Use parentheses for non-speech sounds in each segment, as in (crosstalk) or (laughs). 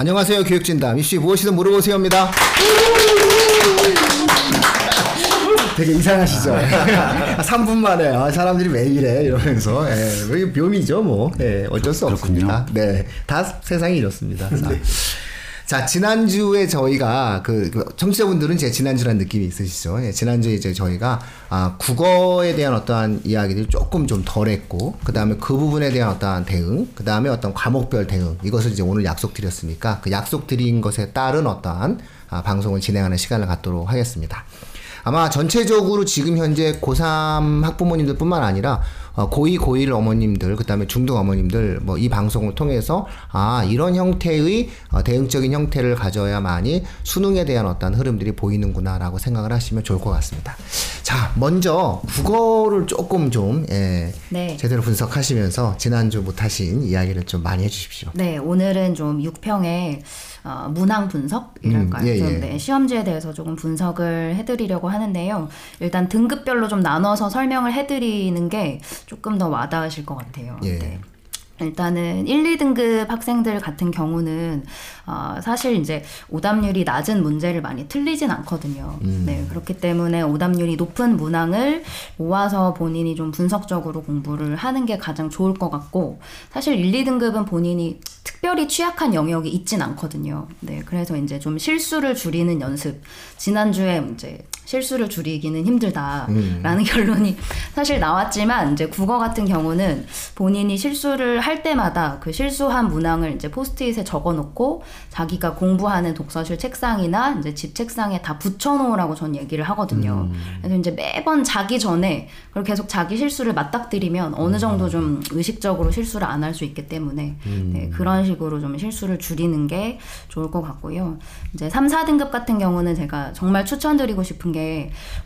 안녕하세요. 교육진담. 이슈 무엇이든 물어보세요입니다. 되게 이상하시죠? (laughs) 3분 만에 아, 사람들이 왜 이래 이러면서 예, 묘미죠 뭐 예, 어쩔 수 없습니다. 네, 다 세상이 이렇습니다. 자, 자, 지난주에 저희가 그, 그 청취자분들은 제 지난주라는 느낌이 있으시죠? 예, 지난주에 이제 저희가 아, 국어에 대한 어떠한 이야기들이 조금 좀 덜 했고, 그 다음에 그 부분에 대한 어떠한 대응, 그 다음에 어떤 과목별 대응, 이것을 이제 오늘 약속드렸으니까 그 약속드린 것에 따른 어떠한 아, 방송을 진행하는 시간을 갖도록 하겠습니다. 아마 전체적으로 지금 현재 고3 학부모님들 뿐만 아니라 어, 고2, 고1 어머님들, 그 다음에 중등 어머님들, 뭐 이 방송을 통해서 아, 이런 형태의 어, 대응적인 형태를 가져야만이 수능에 대한 어떤 흐름들이 보이는구나라고 생각을 하시면 좋을 것 같습니다. 자, 먼저 국어를 조금 좀, 예, 네. 제대로 분석하시면서 지난주 못하신 이야기를 좀 많이 해주십시오. 네, 오늘은 좀 6평에 어, 문항 분석이랄까요? 음, 예, 예. 네, 시험지에 대해서 조금 분석을 해드리려고 하는데요. 일단 등급별로 좀 나눠서 설명을 해드리는 게 조금 더 와닿으실 것 같아요. 예. 네. 일단은 1, 2등급 학생들 같은 경우는 어, 사실 이제 오답률이 낮은 문제를 많이 틀리진 않거든요. 음. 네, 그렇기 때문에 오답률이 높은 문항을 모아서 본인이 좀 분석적으로 공부를 하는 게 가장 좋을 것 같고 사실 1, 2등급은 본인이 특별히 취약한 영역이 있진 않거든요. 네, 그래서 이제 좀 실수를 줄이는 연습. 지난주에 이제 실수를 줄이기는 힘들다라는 음. (laughs) 결론이 사실 나왔지만 이제 국어 같은 경우는 본인이 실수를 할 때마다 그 실수한 문항을 이제 포스트잇에 적어 놓고 자기가 공부하는 독서실 책상이나 이제 집 책상에 다 붙여 놓으라고 전 얘기를 하거든요. 음. 그래서 이제 매번 자기 전에 그걸 계속 자기 실수를 맞닥뜨리면 어느 정도 좀 의식적으로 실수를 안 할 수 있기 때문에 음. 네, 그런 식으로 좀 실수를 줄이는 게 좋을 것 같고요. 이제 3, 4등급 같은 경우는 제가 정말 추천드리고 싶은 게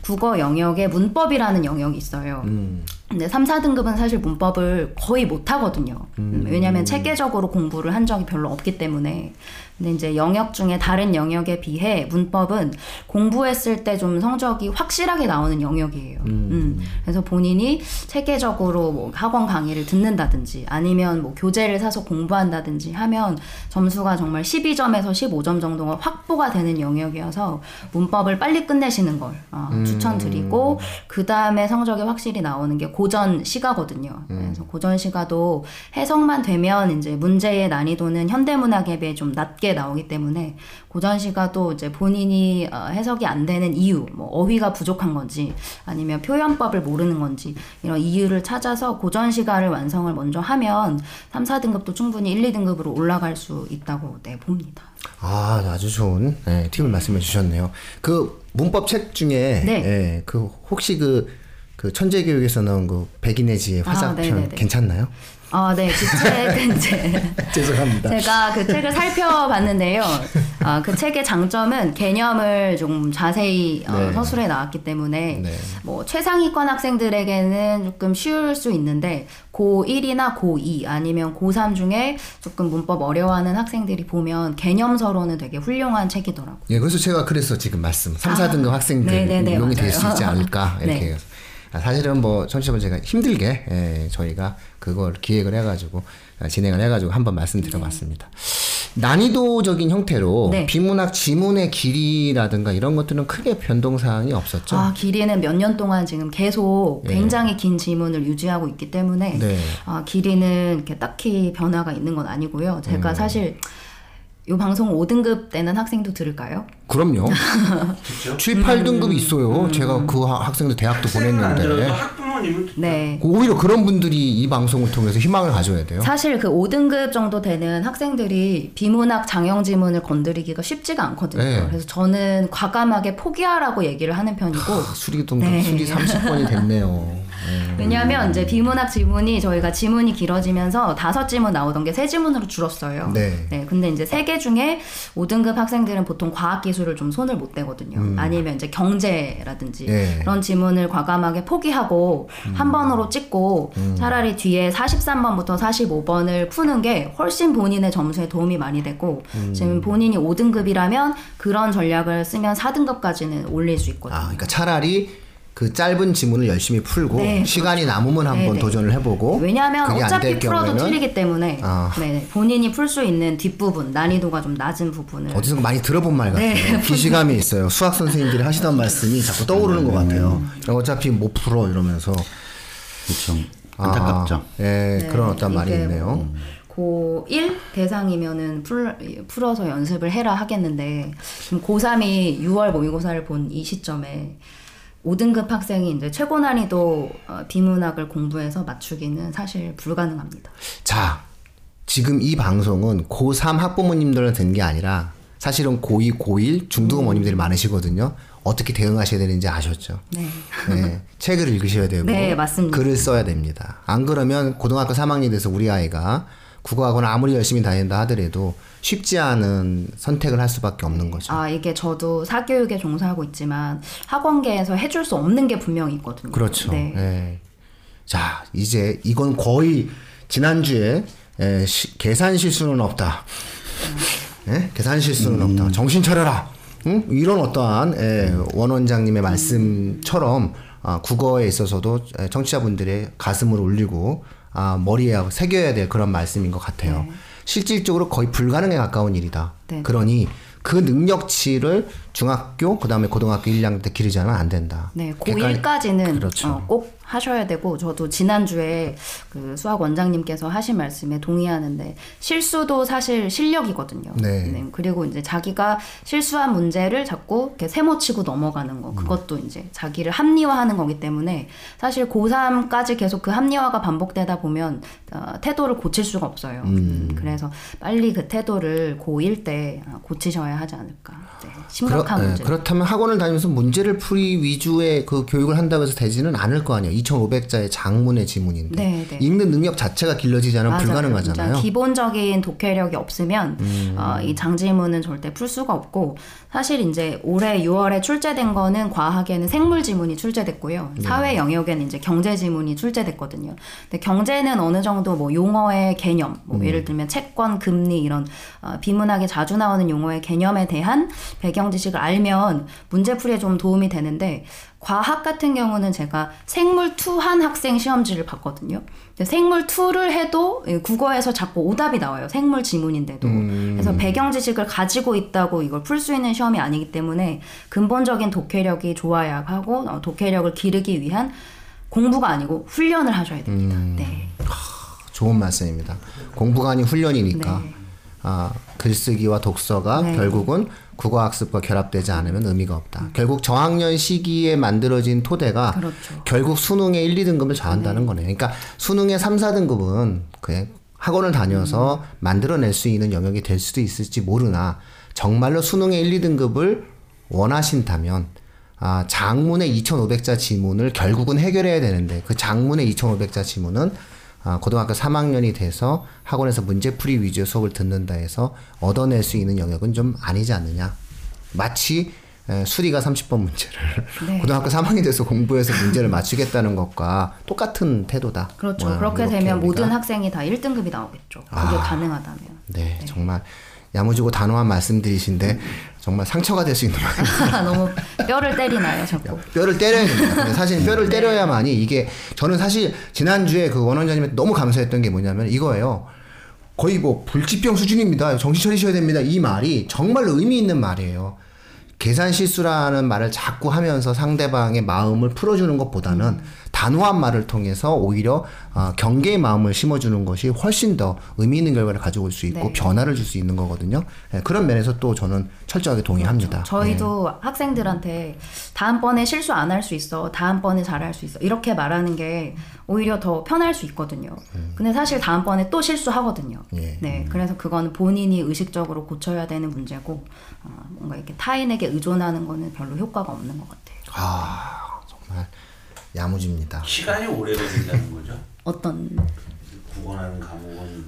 국어 영역에 문법이라는 영역이 있어요. 음. 근데 3, 4등급은 사실 문법을 거의 못 하거든요. 음. 왜냐하면 체계적으로 공부를 한 적이 별로 없기 때문에. 근데 이제 영역 중에 다른 영역에 비해 문법은 공부했을 때 좀 성적이 확실하게 나오는 영역이에요. 음. 음. 그래서 본인이 체계적으로 뭐 학원 강의를 듣는다든지 아니면 뭐 교재를 사서 공부한다든지 하면 점수가 정말 12점에서 15점 정도가 확보가 되는 영역이어서 문법을 빨리 끝내시는 걸 어, 음. 추천드리고 그 다음에 성적이 확실히 나오는 게 고전 시가거든요. 음. 그래서 고전 시가도 해석만 되면 이제 문제의 난이도는 현대문학에 비해 좀 낮게 나오기 때문에 고전 시가도 이제 본인이 어, 해석이 안 되는 이유, 뭐 어휘가 부족한 건지 아니면 표현법을 모르는 건지 이런 이유를 찾아서 고전 시가를 완성을 먼저 하면 3, 4등급도 충분히 1, 2등급으로 올라갈 수 있다고 네, 봅니다. 아, 아주 좋은 네, 팁을 말씀해 주셨네요. 그 문법 책 중에 네. 네, 그 혹시 그그 천재교육에서 나온 그 백인의 지혜 아, 화자편 아, 괜찮나요? 아, 네, 그 책은 (laughs) 이제 죄송합니다. 제가 그 책을 살펴봤는데요. 아, 그 책의 장점은 개념을 좀 자세히 어, 네. 어, 서술해 나왔기 때문에 네. 뭐 최상위권 학생들에게는 조금 쉬울 수 있는데 고1이나 고2 아니면 고3 중에 조금 문법 어려워하는 학생들이 보면 개념서로는 되게 훌륭한 책이더라고요. 예, 그래서 제가 그래서 지금 말씀 3, 4등급 아, 학생들 이용이 될 수 있지 않을까 (laughs) 이렇게 네. 아, 사실은 뭐 청취자분 제가 힘들게 예, 저희가 그걸 기획을 해가지고 아, 진행을 해가지고 한번 말씀드려봤습니다. 네. 난이도적인 형태로 네. 비문학 지문의 길이라든가 이런 것들은 크게 변동 사항이 없었죠. 아 길이는 몇 년 동안 지금 계속 예. 굉장히 긴 지문을 유지하고 있기 때문에 네. 아 길이는 이렇게 딱히 변화가 있는 건 아니고요. 제가 음. 사실 이 방송 5등급 되는 학생도 들을까요? 그럼요. 7, 8등급이 있어요. 음. 제가 그 학생들 대학도 보냈는데. 네. 오히려 그런 분들이 이 방송을 통해서 희망을 가져야 돼요. 사실 그 5등급 정도 되는 학생들이 비문학 장영 지문을 건드리기가 쉽지가 않거든요. 네. 그래서 저는 과감하게 포기하라고 얘기를 하는 편이고. 하, 수리 등급 네. 수리 30번이 됐네요. 음. 왜냐하면 이제 비문학 지문이 저희가 지문이 길어지면서 다섯 지문 나오던 게 세 지문으로 줄었어요. 네. 네. 근데 이제 세 개 중에 5등급 학생들은 보통 과학 기술을 좀 손을 못 대거든요. 음. 아니면 이제 경제라든지 네. 그런 지문을 과감하게 포기하고 음. 한 번으로 찍고 음. 차라리 뒤에 43번부터 45번을 푸는 게 훨씬 본인의 점수에 도움이 많이 되고 음. 지금 본인이 5등급이라면 그런 전략을 쓰면 4등급까지는 올릴 수 있거든요. 아, 그러니까 차라리 그 짧은 지문을 열심히 풀고 네, 시간이 남으면 한번 네, 도전을 해보고 왜냐하면 어차피 풀어도 경우에는 틀리기 때문에 아. 네, 본인이 풀 수 있는 뒷부분 난이도가 좀 낮은 부분을 어디서 많이 들어본 말 같아요. 네. 기시감이 있어요. 수학 선생님들이 하시던 말씀이 자꾸 떠오르는 것 같아요. 어차피 못 풀어 이러면서 그렇죠. 안타깝죠. 아, 예, 네, 그런 어떤 말이 있네요. 뭐 고1 대상이면은 풀, 풀어서 연습을 해라 하겠는데 지금 고3이 6월 모의고사를 본 이 시점에 5등급 학생이 이제 최고 난이도 어, 비문학을 공부해서 맞추기는 사실 불가능합니다. 자, 지금 이 방송은 고3 학부모님들은 된게 아니라 사실은 고2, 고1 중등 어머님들이 많으시거든요. 어떻게 대응하셔야 되는지 아셨죠? 네. 네, 책을 읽으셔야 되고 네, 맞습니다. 글을 써야 됩니다. 안 그러면 고등학교 3학년이 돼서 우리 아이가 국어학원 아무리 열심히 다닌다 하더라도 쉽지 않은 선택을 할 수밖에 없는 거죠. 아, 이게 저도 사교육에 종사하고 있지만 학원계에서 해줄 수 없는 게 분명히 있거든요. 그렇죠. 네. 예. 자, 이제 이건 거의 지난주에 예, 시- 계산 실수는 없다. 예? 계산 실수는 없다. 정신 차려라. 응? 이런 어떠한 예, 원 원장님의 말씀처럼 아, 국어에 있어서도 예, 청취자분들의 가슴을 울리고 아, 머리에 새겨야 될 그런 말씀인 것 같아요. 실질적으로 거의 불가능에 가까운 일이다. 네. 그러니 그 능력치를 중학교 그다음에 고등학교 1학년 때 기르지 않으면 안 된다. 네, 객관- 고1까지는 그렇죠. 어, 꼭 하셔야 되고 저도 지난주에 그 수학 원장님께서 하신 말씀에 동의하는데 실수도 사실 실력이거든요. 네. 그리고 이제 자기가 실수한 문제를 자꾸 이렇게 세모치고 넘어가는 음. 거 그것도 이제 자기를 합리화하는 거기 때문에 사실 고3까지 계속 그 합리화가 반복되다 보면 어, 태도를 고칠 수가 없어요. 음, 그래서 빨리 그 태도를 고1 때 어, 고치셔야 하지 않을까. 네, 심각한 그렇, 문제. 그렇다면 학원을 다니면서 문제를 풀이 위주의 그 교육을 한다고 해서 되지는 않을 거 아니에요. 2,500자의 장문의 지문인데 네, 네. 읽는 능력 자체가 길러지지 않으면 맞아요. 불가능하잖아요. 음. 기본적인 독해력이 없으면 어, 이 장지문은 절대 풀 수가 없고 사실 이제 올해 6월에 출제된 거는 과학에는 생물 지문이 출제됐고요. 네. 사회 영역에는 이제 경제 지문이 출제됐거든요. 근데 경제는 어느 정도 뭐 용어의 개념, 뭐 음. 예를 들면 채권, 금리 이런 어, 비문학에 자주 나오는 용어의 개념에 대한 배경 지식을 알면 문제풀이에 좀 도움이 되는데 과학 같은 경우는 제가 생물 투한 학생 시험지를 봤거든요. 근데 생물 투를 해도 이 국어에서 자꾸 오답이 나와요. 생물 지문인데도. 그래서 배경 지식을 가지고 있다고 이걸 풀 수 있는 시험이 아니기 때문에 근본적인 독해력이 좋아야 하고 어, 독해력을 기르기 위한 공부가 아니고 훈련을 하셔야 됩니다. 네. 좋은 말씀입니다. 공부가 아닌 훈련이니까 네. 아, 글쓰기와 독서가 네. 결국은 국어학습과 결합되지 않으면 의미가 없다. 결국 저학년 시기에 만들어진 토대가 그렇죠. 결국 수능의 1, 2등급을 좌한다는 거네요. 그러니까 수능의 3, 4등급은 그 학원을 다녀서 음. 만들어낼 수 있는 영역이 될 수도 있을지 모르나 정말로 수능의 1, 2등급을 원하신다면 아, 장문의 2,500자 지문을 결국은 해결해야 되는데 그 장문의 2,500자 지문은 아, 고등학교 3학년이 돼서 학원에서 문제풀이 위주의 수업을 듣는다 해서 얻어낼 수 있는 영역은 좀 아니지 않느냐. 마치 에, 수리가 30번 문제를 (laughs) 네. 고등학교 3학년이 돼서 공부해서 문제를 맞추겠다는 것과 똑같은 태도다. 그렇죠. 뭐, 그렇게 되면 우리가 모든 학생이 다 1등급이 나오겠죠. 그게 아. 가능하다면. 네, 정말 야무지고 단호한 말씀들이신데 정말 상처가 될 수 있는 말. (laughs) 너무 뼈를 때리나요, 자꾸. 뼈를 때려야 됩니다. 사실 뼈를 때려야만이 이게 저는 사실 지난주에 그 원원장님한테 너무 감사했던 게 뭐냐면 이거예요. 거의 뭐 불치병 수준입니다. 정신 차리셔야 됩니다. 이 말이 정말 의미 있는 말이에요. 계산 실수라는 말을 자꾸 하면서 상대방의 마음을 풀어주는 것보다는 단호한 말을 통해서 오히려 어, 경계의 마음을 심어주는 것이 훨씬 더 의미 있는 결과를 가져올 수 있고 네. 변화를 줄 수 있는 거거든요. 예, 그런 면에서 또 저는 철저하게 동의합니다. 저희도 학생들한테 다음번에 실수 안 할 수 있어. 다음번에 잘할 수 있어. 이렇게 말하는 게 오히려 더 편할 수 있거든요. 근데 사실 다음번에 또 실수하거든요. 예. 네. 그래서 그거는 본인이 의식적으로 고쳐야 되는 문제고 어, 뭔가 이렇게 타인에게 의존하는 거는 별로 효과가 없는 것 같아요. 아 야무집니다. 시간이 오래 걸린다는 거죠. 어떤 국어라는 과목은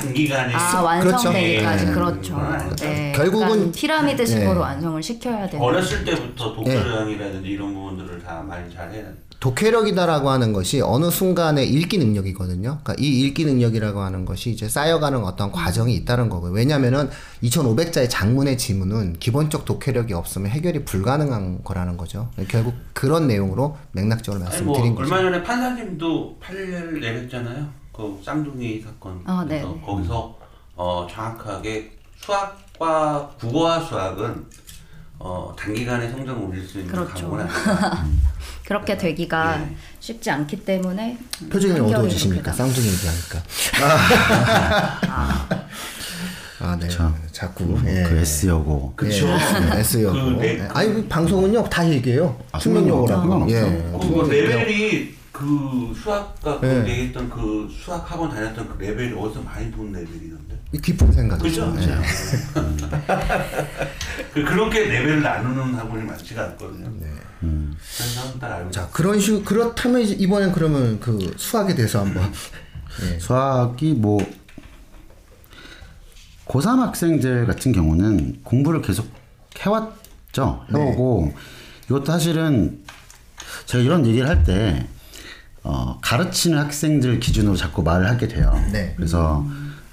단기간에 아 완성되기까지 그렇죠. 그렇죠. 네, 결국은- 약간 피라미드 식으로 네. 완성을 시켜야 되는. 어렸을 때부터 독서량이라든지 이런 부분들을 다 많이 잘 해야 돼. 독해력이다라고 하는 것이 어느 순간에 읽기 능력이거든요. 그러니까 이 읽기 능력이라고 하는 것이 이제 쌓여가는 어떤 과정이 있다는 거고요. 왜냐하면은 2,500자의 장문의 지문은 기본적 독해력이 없으면 해결이 불가능한 거라는 거죠. 결국 그런 내용으로 맥락적으로 아니 뭐 말씀드린 거죠. 얼마 전에 판사님도 판례를 내렸잖아요. 그 쌍둥이 사건. 아, 네. 거기서 어, 정확하게 수학과 국어와 수학은 어, 단기간에 성적을 올릴 수 있는 그렇죠. 아니다. (laughs) 그렇게 되기가 네. 쉽지 않기 때문에 표정이 어두워지십니까? 쌍둥이 얘기하니까. (laughs) 아, 네. 그쵸. 자꾸. 예. 그 S여고. 그쵸. 예, S요. 그 네. 아니, 그 방송은요, 다 얘기해요. 아, 숙명 여고라고. 상관없죠. 예. 그. 레벨이 그 수학과 그 네. 얘기했던 그 수학 학원 다녔던 그 레벨이 어디서 많이 본 레벨이던데. 이 깊은 생각이죠. 그죠? 예. (laughs) 그 그렇게 레벨을 나누는 학원이 많지가 않거든요. 네. 알고. 자, 그런 식, 그렇다면 이번엔 그러면 그 수학에 대해서 한번. 예. 수학이 뭐 고3 학생들 같은 경우는 공부를 계속 해왔죠. 해오고 이것도 사실은 제가 이런 얘기를 할때 어, 가르치는 학생들 기준으로 자꾸 말을 하게 돼요. 네. 그래서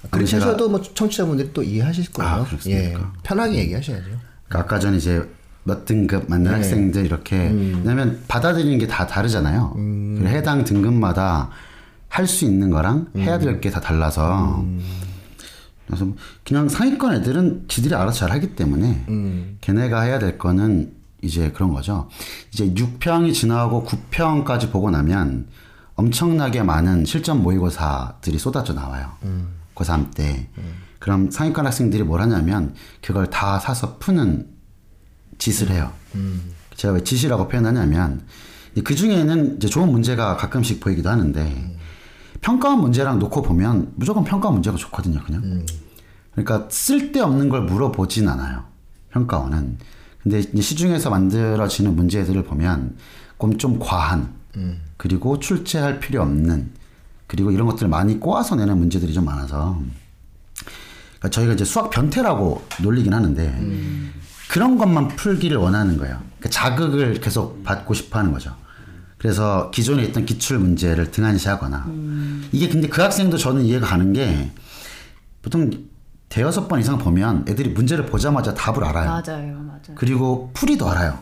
그렇게 제가 하셔도 뭐 청취자분들이 또 이해하실 거예요. 아, 그렇습니까? 예. 편하게 얘기하셔야죠. 그러니까 아까 전에 이제 몇 등급 맞는 네. 학생들 이렇게 왜냐면 받아들이는 게 다 다르잖아요. 그리고 해당 등급마다 할 수 있는 거랑 해야 될 게 다 달라서 그래서 그냥 상위권 애들은 지들이 알아서 잘 하기 때문에 걔네가 해야 될 거는 이제 그런 거죠. 이제 6평이 지나고 9평까지 보고 나면 엄청나게 많은 실전 모의고사들이 쏟아져 나와요. 고3 때. 그럼 상위권 학생들이 뭘 하냐면 그걸 다 사서 푸는 짓을 해요. 제가 왜 짓이라고 표현하냐면 그 중에는 이제 좋은 문제가 가끔씩 보이기도 하는데 평가원 문제랑 놓고 보면 무조건 평가원 문제가 좋거든요, 그냥. 그러니까 쓸데없는 걸 물어보진 않아요. 평가원은. 근데 시중에서 만들어지는 문제들을 보면 좀 과한 그리고 출제할 필요 없는 그리고 이런 것들을 많이 꼬아서 내는 문제들이 좀 많아서 그러니까 저희가 이제 수학 변태라고 놀리긴 하는데 그런 것만 풀기를 원하는 거예요. 그러니까 자극을 계속 받고 싶어 하는 거죠. 그래서 기존에 있던 기출 문제를 등한시하거나 이게 근데 그 학생도 저는 이해가 가는 게 보통 대여섯 번 이상 보면 애들이 문제를 보자마자 답을 알아요. 맞아요, 맞아요. 그리고 풀이도 알아요.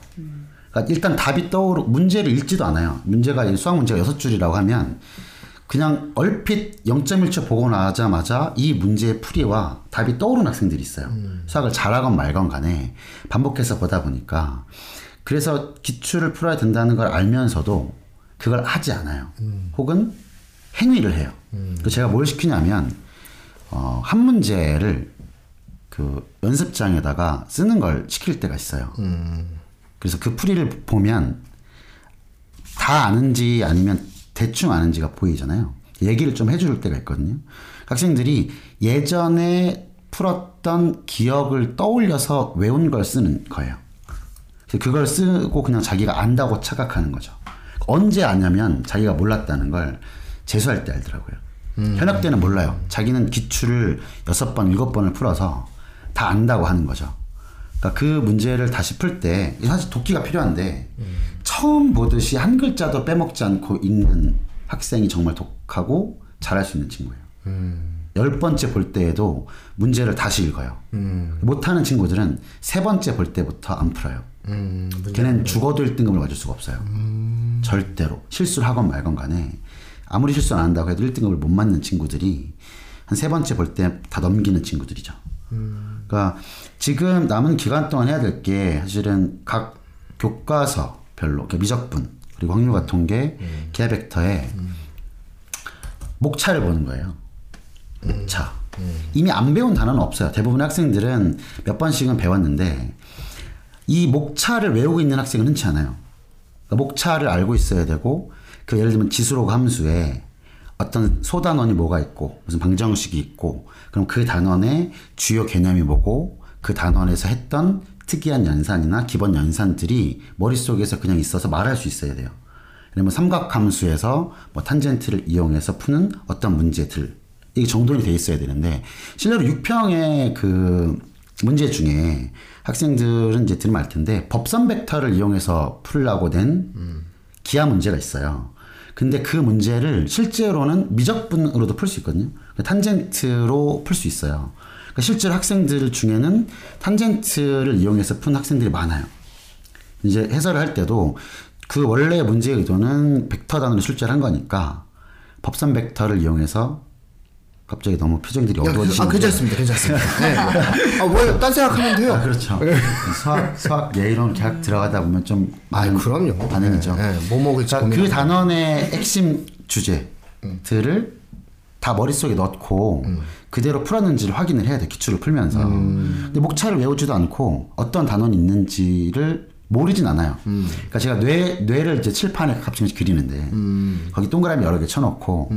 그러니까 일단 답이 떠오르 문제를 읽지도 않아요. 문제가 이 수학 문제가 여섯 줄이라고 하면 그냥 얼핏 0.1초 보고 나자마자 이 문제의 풀이와 답이 떠오르는 학생들이 있어요. 수학을 잘하건 말건 간에 반복해서 보다 보니까 그래서 기출을 풀어야 된다는 걸 알면서도 그걸 하지 않아요. 혹은 행위를 해요. 그 제가 뭘 시키냐면 어, 한 문제를 그 연습장에다가 쓰는 걸 시킬 때가 있어요. 그래서 그 풀이를 보면 다 아는지 아니면 대충 아는지가 보이잖아요. 얘기를 좀 해줄 때가 있거든요. 학생들이 예전에 풀었던 기억을 떠올려서 외운 걸 쓰는 거예요. 그걸 쓰고 그냥 자기가 안다고 착각하는 거죠. 언제 아냐면 자기가 몰랐다는 걸 재수할 때 알더라고요. 현역 때는 몰라요. 자기는 기출을 여섯 번, 일곱 번을 풀어서 다 안다고 하는 거죠. 그러니까 그 문제를 다시 풀 때 사실 도끼가 필요한데 처음 보듯이 한 글자도 빼먹지 않고 읽는 학생이 정말 독하고 잘할 수 있는 친구예요. 열 번째 볼 때에도 문제를 다시 읽어요. 못하는 친구들은 세 번째 볼 때부터 안 풀어요. 걔는 죽어도 1등급을 가질 수가 없어요. 절대로. 실수를 하건 말건 간에 아무리 실수 안 한다고 해도 1등급을 못 맞는 친구들이 한 세 번째 볼 때 다 넘기는 친구들이죠. 그러니까 지금 남은 기간 동안 해야 될 게 사실은 각 교과서별로 그러니까 미적분 그리고 확률과 통계, 기하 벡터에 목차를 보는 거예요. 목차. 이미 안 배운 단어는 없어요. 대부분 학생들은 몇 번씩은 배웠는데 이 목차를 외우고 있는 학생은 흔치 않아요. 그러니까 목차를 알고 있어야 되고 그 예를 들면 지수록 함수에 어떤 소단원이 뭐가 있고 무슨 방정식이 있고 그럼 그 단원의 주요 개념이 뭐고 그 단원에서 했던 특이한 연산이나 기본 연산들이 머릿속에서 그냥 있어서 말할 수 있어야 돼요. 아니면 삼각함수에서 뭐 탄젠트를 이용해서 푸는 어떤 문제들 이게 정돈이 돼 있어야 되는데 실제로 6평의 그 문제 중에 학생들은 이제 들으면 알 텐데 법선 벡터를 이용해서 풀라고 된 기하 문제가 있어요. 근데 그 문제를 실제로는 미적분으로도 풀 수 있거든요. 그 탄젠트로 풀 수 있어요. 그러니까 실제로 학생들 중에는 탄젠트를 이용해서 푼 학생들이 많아요. 이제 해설을 할 때도 그 원래 문제의 의도는 벡터 단위로 출제를 한 거니까 법선 벡터를 이용해서 갑자기 너무 표정들이 어두워지시는데 아, 괜찮습니다. 괜찮습니다. (laughs) 네. 아, 뭐, 딴 생각하면 돼요. 아, 그렇죠. 수학, 수학 예이론 계약 들어가다 보면 좀 아, 많은 그럼요. 반응이죠. 네, 네. 뭐 먹을지 그러니까 그. 단원의 핵심 주제들을 다 머릿속에 넣고 그대로 풀었는지를 확인을 해야 돼. 기출을 풀면서. 근데 목차를 외우지도 않고 어떤 단원이 있는지를 모르진 않아요. 그러니까 제가 뇌, 뇌를 이제 칠판에 가끔씩 그리는데 거기 동그라미 여러 개 쳐놓고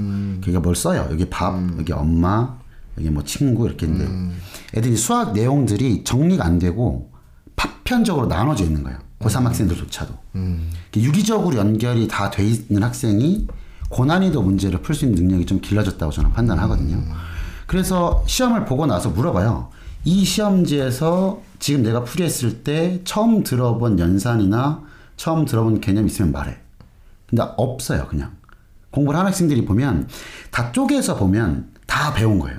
거기가 뭘 써요. 여기 밥, 여기 엄마, 여기 뭐 친구 이렇게 있는데 애들이 수학 내용들이 정리가 안 되고 파편적으로 나눠져 있는 거예요. 고3 학생들조차도. 유기적으로 연결이 다 돼 있는 학생이 고난이도 문제를 풀 수 있는 능력이 좀 길러졌다고 저는 판단하거든요. 그래서 시험을 보고 나서 물어봐요. 이 시험지에서 지금 내가 풀이했을 때 처음 들어본 연산이나 처음 들어본 개념 있으면 말해. 근데 없어요, 그냥. 공부를 하는 학생들이 보면 다 쪼개서 보면 다 배운 거예요.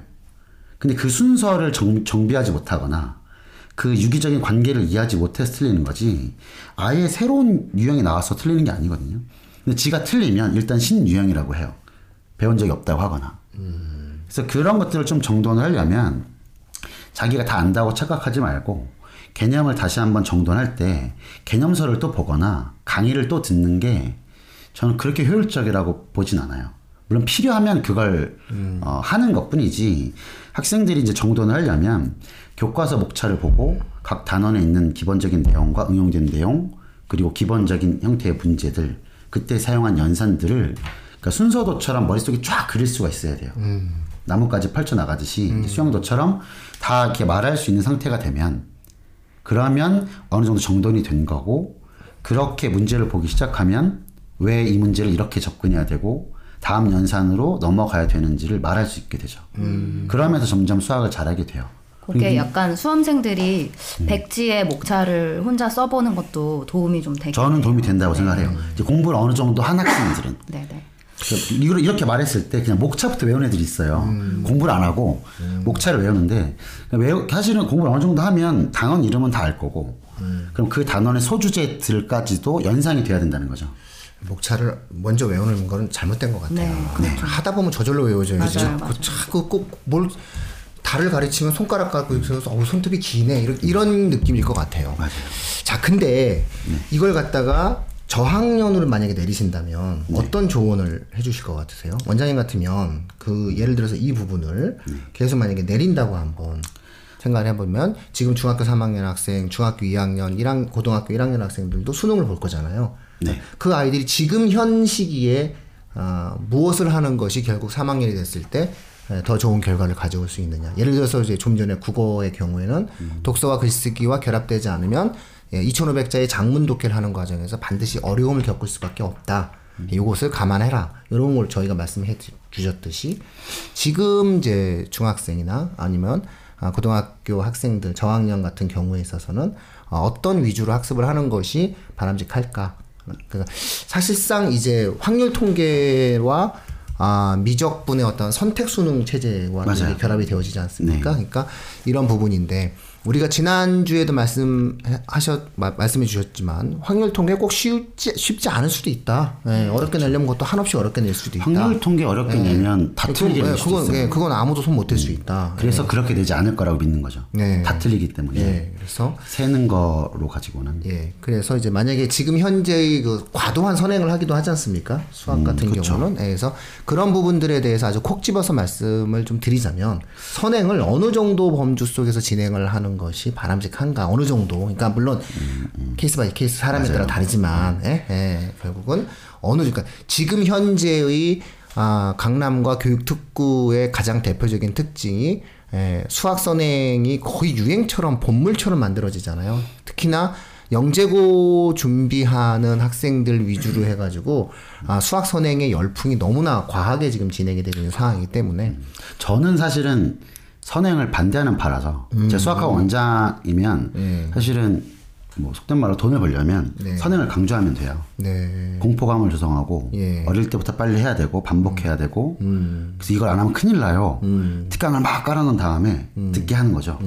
근데 그 순서를 정, 정비하지 못하거나 그 유기적인 관계를 이해하지 못해서 틀리는 거지 아예 새로운 유형이 나와서 틀리는 게 아니거든요. 근데 지가 틀리면 일단 신유형이라고 해요. 배운 적이 없다고 하거나. 그래서 그런 것들을 좀 정돈을 하려면 자기가 다 안다고 착각하지 말고 개념을 다시 한번 정돈할 때 개념서를 또 보거나 강의를 또 듣는 게 저는 그렇게 효율적이라고 보진 않아요. 물론 필요하면 그걸 어, 하는 것 뿐이지 학생들이 이제 정돈을 하려면 교과서 목차를 보고 각 단원에 있는 기본적인 내용과 응용된 내용 그리고 기본적인 형태의 문제들 그때 사용한 연산들을 그러니까 순서도처럼 머릿속에 쫙 그릴 수가 있어야 돼요. 나뭇가지 펼쳐나가듯이 이제 수영도처럼 다 이렇게 말할 수 있는 상태가 되면 그러면 어느 정도 정돈이 된 거고 그렇게 문제를 보기 시작하면 왜 이 문제를 이렇게 접근해야 되고 다음 연산으로 넘어가야 되는지를 말할 수 있게 되죠. 그러면서 점점 수학을 잘하게 돼요. 그게 약간 수험생들이 백지의 목차를 혼자 써보는 것도 도움이 좀 되겠네요. 저는 도움이 된다고 생각해요. 이제 공부를 어느 정도 한 학생들은 네네. 그 이걸 이렇게 말했을 때 그냥 목차부터 외운 애들이 있어요. 공부를 안 하고 목차를 외우는데 외우, 사실은 공부를 어느 정도 하면 단원 이름은 다 알 거고 그럼 그 단원의 소주제들까지도 연상이 돼야 된다는 거죠. 목차를 먼저 외우는 거는 잘못된 것 같아요. 네, 하다 보면 저절로 외워져야지. 맞아요, 그 맞아요. 자꾸 꼭뭘 달을 가르치면 손가락 갖고 있어서 어, 손톱이 기네 이런, 이런 느낌일 것 같아요. 맞아요. 자, 근데 이걸 갖다가 저학년으로 만약에 내리신다면 어떤 조언을 해주실 것 같으세요? 원장님 같으면 그 예를 들어서 이 부분을 계속 만약에 내린다고 한번 생각을 해보면 지금 중학교 3학년 학생, 중학교 2학년, 1학, 고등학교 1학년 학생들도 수능을 볼 거잖아요. 네. 그 아이들이 지금 현 시기에 어, 무엇을 하는 것이 결국 3학년이 됐을 때 더 좋은 결과를 가져올 수 있느냐. 예를 들어서 이제 좀 전에 국어의 경우에는 독서와 글쓰기와 결합되지 않으면 예, 2,500자의 장문 독해를 하는 과정에서 반드시 어려움을 겪을 수밖에 없다. 이것을 감안해라. 이런 걸 저희가 말씀해 주- 주셨듯이 지금 이제 중학생이나 아니면 아, 고등학교 학생들 저학년 같은 경우에 있어서는 어, 어떤 위주로 학습을 하는 것이 바람직할까? 그러니까 사실상 이제 확률 통계와 아, 미적분의 어떤 선택 수능 체제와 결합이 되어지지 않습니까? 네. 그러니까 이런 부분인데 우리가 지난 주에도 말씀하셨 마- 말씀해 주셨지만 확률 통계 꼭 쉽지 쉽지 않을 수도 있다. 예, 어렵게 내려면 그것도 한없이 어렵게 낼 수도 있다. 확률 통계 어렵게 내면 다 그건, 틀리게 예, 될 수도 그건, 있어요. 예, 그건 아무도 손 못 댈 수 있다. 그래서 그렇게 되지 않을 거라고 믿는 거죠. 네. 다 틀리기 때문에 예, 그래서 세는 거로 가지고는 예, 그래서 이제 만약에 지금 현재의 그 과도한 선행을 하기도 하지 않습니까? 수학 같은 경우는. 예, 그래서 그런 부분들에 대해서 아주 콕 집어서 말씀을 좀 드리자면 선행을 어느 정도 범주 속에서 진행을 하는 것이 바람직한가? 어느 정도. 그러니까 물론 case by case 사람에 따라 다르지만, 예, 예, 결국은 어느 그러니까 지금 현재의 아, 강남과 교육특구의 가장 대표적인 특징이 예, 수학 선행이 거의 유행처럼 본물처럼 만들어지잖아요. 특히나 영재고 준비하는 학생들 위주로 해가지고 아, 수학 선행의 열풍이 너무나 과하게 지금 진행이 되고 있는 상황이기 때문에 저는 사실은 선행을 반대하는 파라서 제 수학학원 원장이면 네. 사실은 뭐 속된 말로 돈을 벌려면 네. 선행을 강조하면 돼요. 네. 공포감을 조성하고 예. 음. 어릴 때부터 빨리 해야 되고 반복해야 되고 그래서 이걸 안 하면 큰일 나요. 특강을 막 깔아놓은 다음에 음. 듣게 하는 거죠.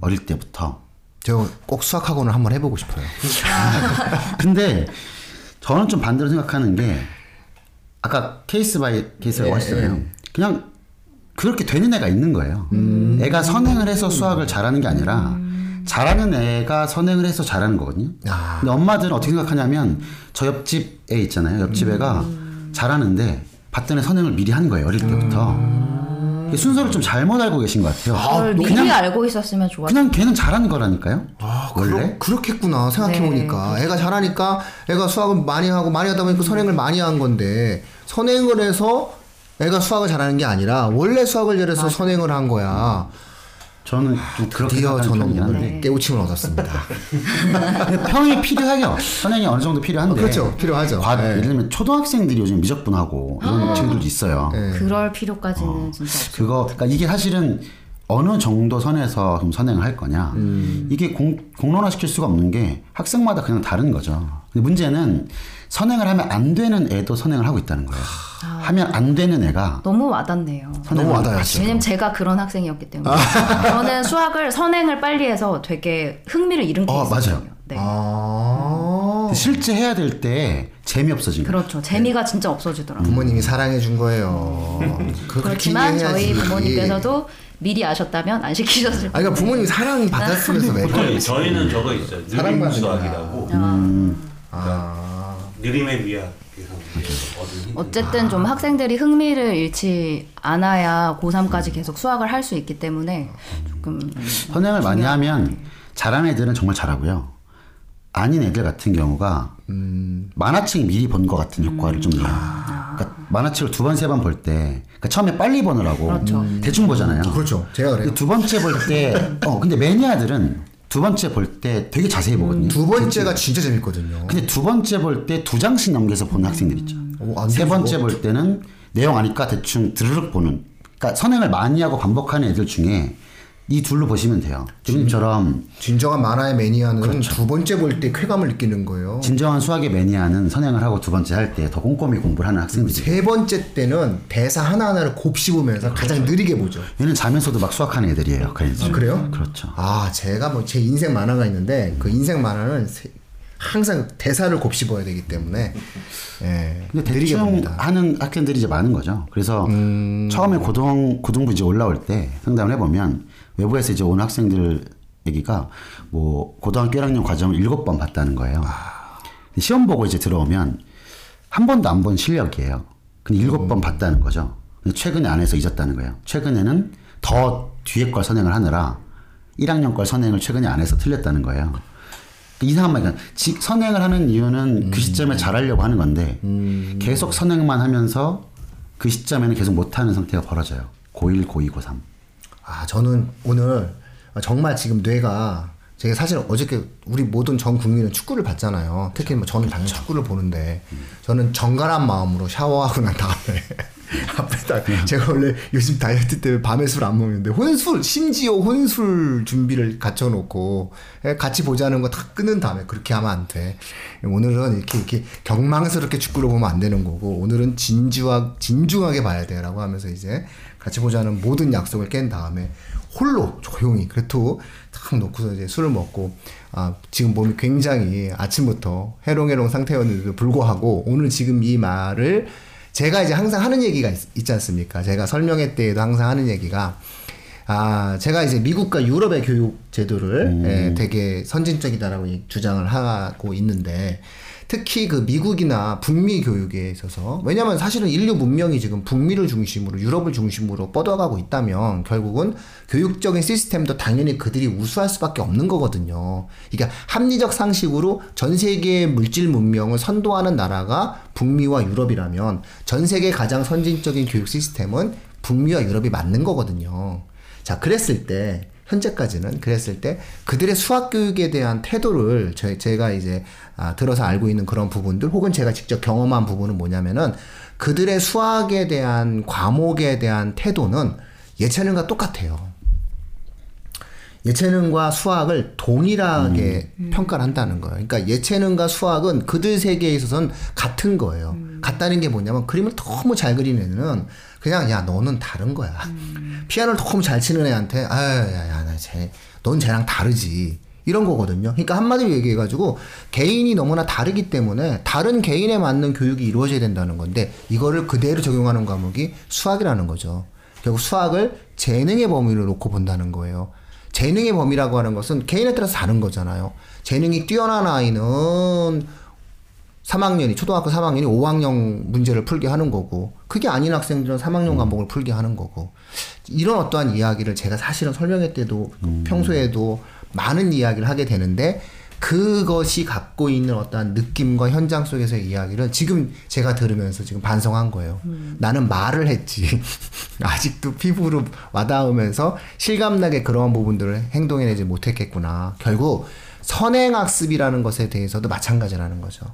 어릴 때부터. 제가 꼭 수학학원을 한번 해보고 싶어요. (laughs) 근데 저는 좀 반대로 생각하는 게 아까 case by case라고 예, 하시잖아요. 그냥 그렇게 되는 애가 있는 거예요. 음. 애가 선행을 해서 수학을 잘하는 게 아니라 잘하는 애가 선행을 해서 잘하는 거거든요. 아. 근데 엄마들은 어떻게 생각하냐면 저 옆집 애 있잖아요. 옆집 애가 잘하는데 봤더니 선행을 미리 한 거예요. 어릴 때부터. 이게 순서를 좀 잘못 알고 계신 것 같아요. 미리 그냥 알고 있었으면 좋았을 그냥 걔는 잘하는 거라니까요. 아, 원래 그렇, 겠구나 생각해 보니까. 애가 잘하니까 애가 수학을 많이 하고 많이 하다 보니까 선행을 많이 한 건데, 선행을 해서 애가 수학을 잘하는 게 아니라, 원래 수학을 잘해서 선행을 한 거야. 저는 좀 그렇게 드디어 저는. 오늘 깨우침을 얻었습니다. (laughs) 평이 필요해요. 선행이 어느 정도 필요한데. 어, 그렇죠. 필요하죠. 과- 네. 예를 들면 초등학생들이 요즘 미적분하고 이런 친구들도 있어요. 네. 그럴 필요까지는 진짜 없어. 그거 그러니까 이게 사실은 어느 정도 선에서 좀 선행을 할 거냐. 음. 이게 공, 공론화 시킬 수가 없는 게 학생마다 그냥 다른 거죠. 근데 문제는 선행을 하면 안 되는 애도 선행을 하고 있다는 거예요. 하면 안 되는 애가 너무 와닿네요. 너무 와닿아요. 왜냐면 제가 그런 학생이었기 때문에 저는 수학을 선행을 빨리 해서 되게 흥미를 잃은 어, 케이스거든요. 맞아요. 네. 아. 실제 해야 될 때 재미없어지는 거예요. 그렇죠. 재미가 진짜 없어지더라고요. 부모님이 사랑해 준 거예요. 그- 그렇지만 저희. 부모님께서도 미리 아셨다면 안 시키셨을 아니, 그러니까 부모님이 사랑 받았으면서? 저희, 저희는 저거 있어요. 느림 수학이라고. 아. 느림의 미학에서 얻은 힘. 어쨌든 좀 학생들이 흥미를 잃지 않아야 고3까지 계속 수학을 할 수 있기 때문에 조금 선행을 많이 하면 잘하는 애들은 정말 잘하고요. 아닌 애들 같은 경우가 만화책 미리 본 것 같은 효과를 좀 내요. 그러니까 만화책을 두 번, 세 번 볼 때, 그러니까 처음에 빨리 보느라고 그렇죠. 대충 보잖아요. 그렇죠. 제가 그래요. 두 번째 볼 때, (laughs) 어, 근데 매니아들은 두 번째 볼 때 되게 자세히 보거든요. 두 번째가 진짜 재밌거든요. 근데 두 번째 볼 때 두 장씩 넘겨서 보는 학생들 있죠. 오, 안세 되죠. 번째 볼 때는 내용 아니까 대충 드르륵 보는. 그러니까 선행을 많이 하고 반복하는 애들 중에 이 둘로 보시면 돼요. 지금처럼 진정한 만화의 매니아는 그렇죠. 두 번째 볼 때 쾌감을 느끼는 거예요. 진정한 수학의 매니아는 선행을 하고 두 번째 할 때 더 꼼꼼히 공부를 하는 학생들이. 세 번째 때는 대사 하나하나를 곱씹으면서 가장 느리게 보죠. 얘는 자면서도 막 수학하는 애들이에요. 아, 그래요? 그렇죠. 아, 제가 뭐 제 인생 만화가 있는데 그 인생 만화는 세- 항상 대사를 곱씹어야 되기 때문에 예, 근데 느리게 대충 봅니다. 하는 학생들이 이제 많은 거죠. 그래서 음. 처음에 고등 고등부 이제 올라올 때 상담을 해보면 외부에서 이제 온 학생들 얘기가 뭐 고등학교 1학년 과정을 일곱 번 봤다는 거예요. 아. 시험 보고 이제 들어오면 한 번도 안 본 실력이에요. 근데 일곱 번 봤다는 거죠. 근데 최근에 안 해서 잊었다는 거예요. 최근에는 더 뒤에 걸 선행을 하느라 1학년 걸 선행을 최근에 안 해서 틀렸다는 거예요. 이상한 말이야. 직 선행을 하는 이유는 그 시점에 잘하려고 하는 건데 계속 선행만 하면서 그 시점에는 계속 못하는 상태가 벌어져요. 고1, 고2, 고3. 아, 저는 오늘 정말 지금 뇌가 제가 사실 어저께 우리 모든 전 국민은 축구를 봤잖아요. 특히 뭐 저는 당연히 축구를 보는데 저는 정갈한 마음으로 샤워하고 (laughs) 난 다음에 (laughs) 앞에다 제가 원래 요즘 다이어트 때문에 밤에 술 안 먹는데 혼술 심지어 혼술 준비를 갖춰놓고 예, 같이 보자는 거 다 끊은 다음에 그렇게 하면 안 돼. 오늘은 이렇게 이렇게 경망스럽게 축구를 보면 안 되는 거고 오늘은 진주하 진중하게 봐야 돼라고 하면서 이제 같이 보자는 모든 약속을 깬 다음에 홀로 조용히 그래도 탁 놓고서 이제 술을 먹고 아 지금 몸이 굉장히 아침부터 해롱해롱 상태였는데도 불구하고 오늘 지금 이 말을 제가 이제 항상 하는 얘기가 있, 지 않습니까? 제가 설명회 때에도 항상 하는 얘기가 아 제가 이제 미국과 유럽의 교육 제도를 예, 되게 선진적이다라고 이- 주장을 하고 있는데 특히 그 미국이나 북미 교육에 있어서 왜냐면 사실은 인류 문명이 지금 북미를 중심으로 유럽을 중심으로 뻗어가고 있다면 결국은 교육적인 시스템도 당연히 그들이 우수할 수밖에 없는 거거든요. 그러니까 합리적 상식으로 전 세계의 물질 문명을 선도하는 나라가 북미와 유럽이라면 전 세계 가장 선진적인 교육 시스템은 북미와 유럽이 맞는 거거든요. 자, 그랬을 때 현재까지는 그랬을 때 그들의 수학 교육에 대한 태도를 제, 제가 이제 아, 들어서 알고 있는 그런 부분들 혹은 제가 직접 경험한 부분은 뭐냐면은 그들의 수학에 대한 과목에 대한 태도는 예체능과 똑같아요. 예체능과 수학을 동일하게 음. 평가를 한다는 거예요. 그러니까 예체능과 수학은 그들 세계에 있어서는 같은 거예요. 음. 같다는 게 뭐냐면 그림을 너무 잘 그리는 애는 그냥 야 너는 다른 거야. 음. 피아노를 너무 잘 치는 애한테 아야야 나쟤 넌 쟤랑 다르지. 이런 거거든요. 그러니까 한마디로 얘기해가지고 개인이 너무나 다르기 때문에 다른 개인에 맞는 교육이 이루어져야 된다는 건데 이거를 그대로 적용하는 과목이 수학이라는 거죠. 결국 수학을 재능의 범위로 놓고 본다는 거예요. 재능의 범위라고 하는 것은 개인에 따라서 다른 거잖아요. 재능이 뛰어난 아이는 3학년이 초등학교 3학년이 5학년 문제를 풀게 하는 거고 그게 아닌 학생들은 3학년 과목을 풀게 하는 거고 이런 어떠한 이야기를 제가 사실은 설명회 때도 음. 평소에도 많은 이야기를 하게 되는데 그것이 갖고 있는 어떠한 느낌과 현장 속에서의 이야기를 지금 제가 들으면서 지금 반성한 거예요. 음. 나는 말을 했지. (laughs) 아직도 피부로 와닿으면서 실감나게 그런 부분들을 행동해내지 못했겠구나. 결국 선행학습이라는 것에 대해서도 마찬가지라는 거죠.